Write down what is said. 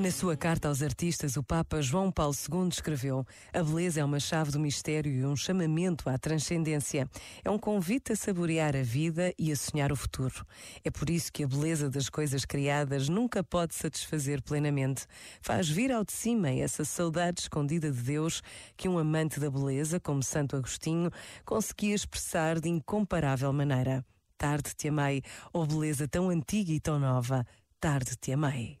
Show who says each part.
Speaker 1: Na sua carta aos artistas, o Papa João Paulo II escreveu: A beleza é uma chave do mistério e um chamamento à transcendência. É um convite a saborear a vida e a sonhar o futuro. É por isso que a beleza das coisas criadas nunca pode satisfazer plenamente. Faz vir ao de cima essa saudade escondida de Deus que um amante da beleza, como Santo Agostinho, conseguia expressar de incomparável maneira. Tarde te amei, oh beleza tão antiga e tão nova. Tarde te amei.